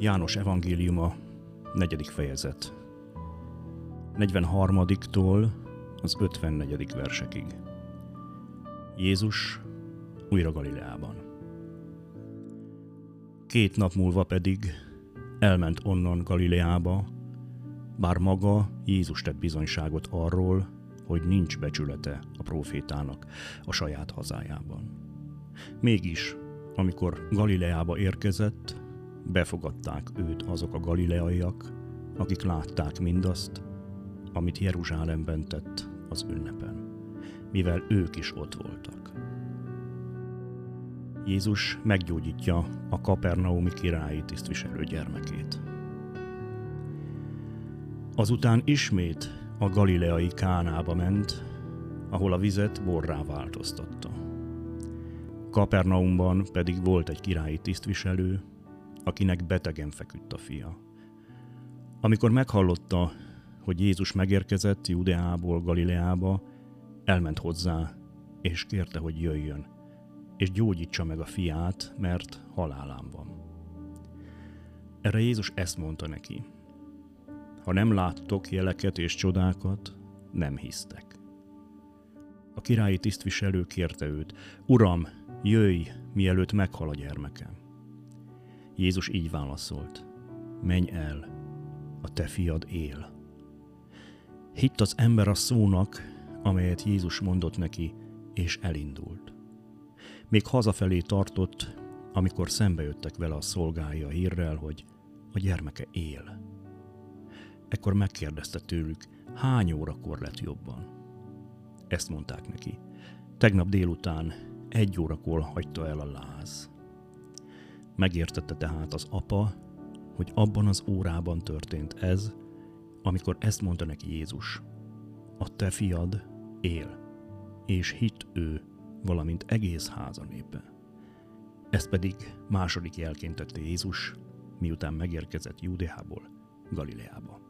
János evangéliuma, negyedik fejezet. 43-tól az 54. versekig. Jézus újra Galileában. Két nap múlva pedig elment onnan Galileába, bár maga Jézus tett bizonyságot arról, hogy nincs becsülete a profétának a saját hazájában. Mégis, amikor Galileába érkezett, befogadták őt azok a galileaiak, akik látták mindazt, amit Jeruzsálemben tett az ünnepen, mivel ők is ott voltak. Jézus meggyógyítja a kapernaumi királyi tisztviselő gyermekét. Azután ismét a galileai Kánába ment, ahol a vizet borrá változtatta. Kapernaumban pedig volt egy királyi tisztviselő, akinek betegen feküdt a fia. Amikor meghallotta, hogy Jézus megérkezett Judeából Galileába, elment hozzá, és kérte, hogy jöjjön, és gyógyítsa meg a fiát, mert halálán van. Erre Jézus ezt mondta neki. Ha nem láttok jeleket és csodákat, nem hisztek. A királyi tisztviselő kérte őt, Uram, jöjj, mielőtt meghal a gyermekem. Jézus így válaszolt, menj el, a te fiad él. Hitt az ember a szónak, amelyet Jézus mondott neki, és elindult. Még hazafelé tartott, amikor szembejöttek vele a szolgája hírrel, hogy a gyermeke él. Ekkor megkérdezte tőlük, hány órakor lett jobban. Ezt mondták neki. Tegnap délután egy órakor hagyta el a láz. Megértette tehát az apa, hogy abban az órában történt ez, amikor ezt mondta neki Jézus. A te fiad él, és hit ő, valamint egész háza népe. Ezt pedig második jelként tette Jézus, miután megérkezett Júdeából Galileába.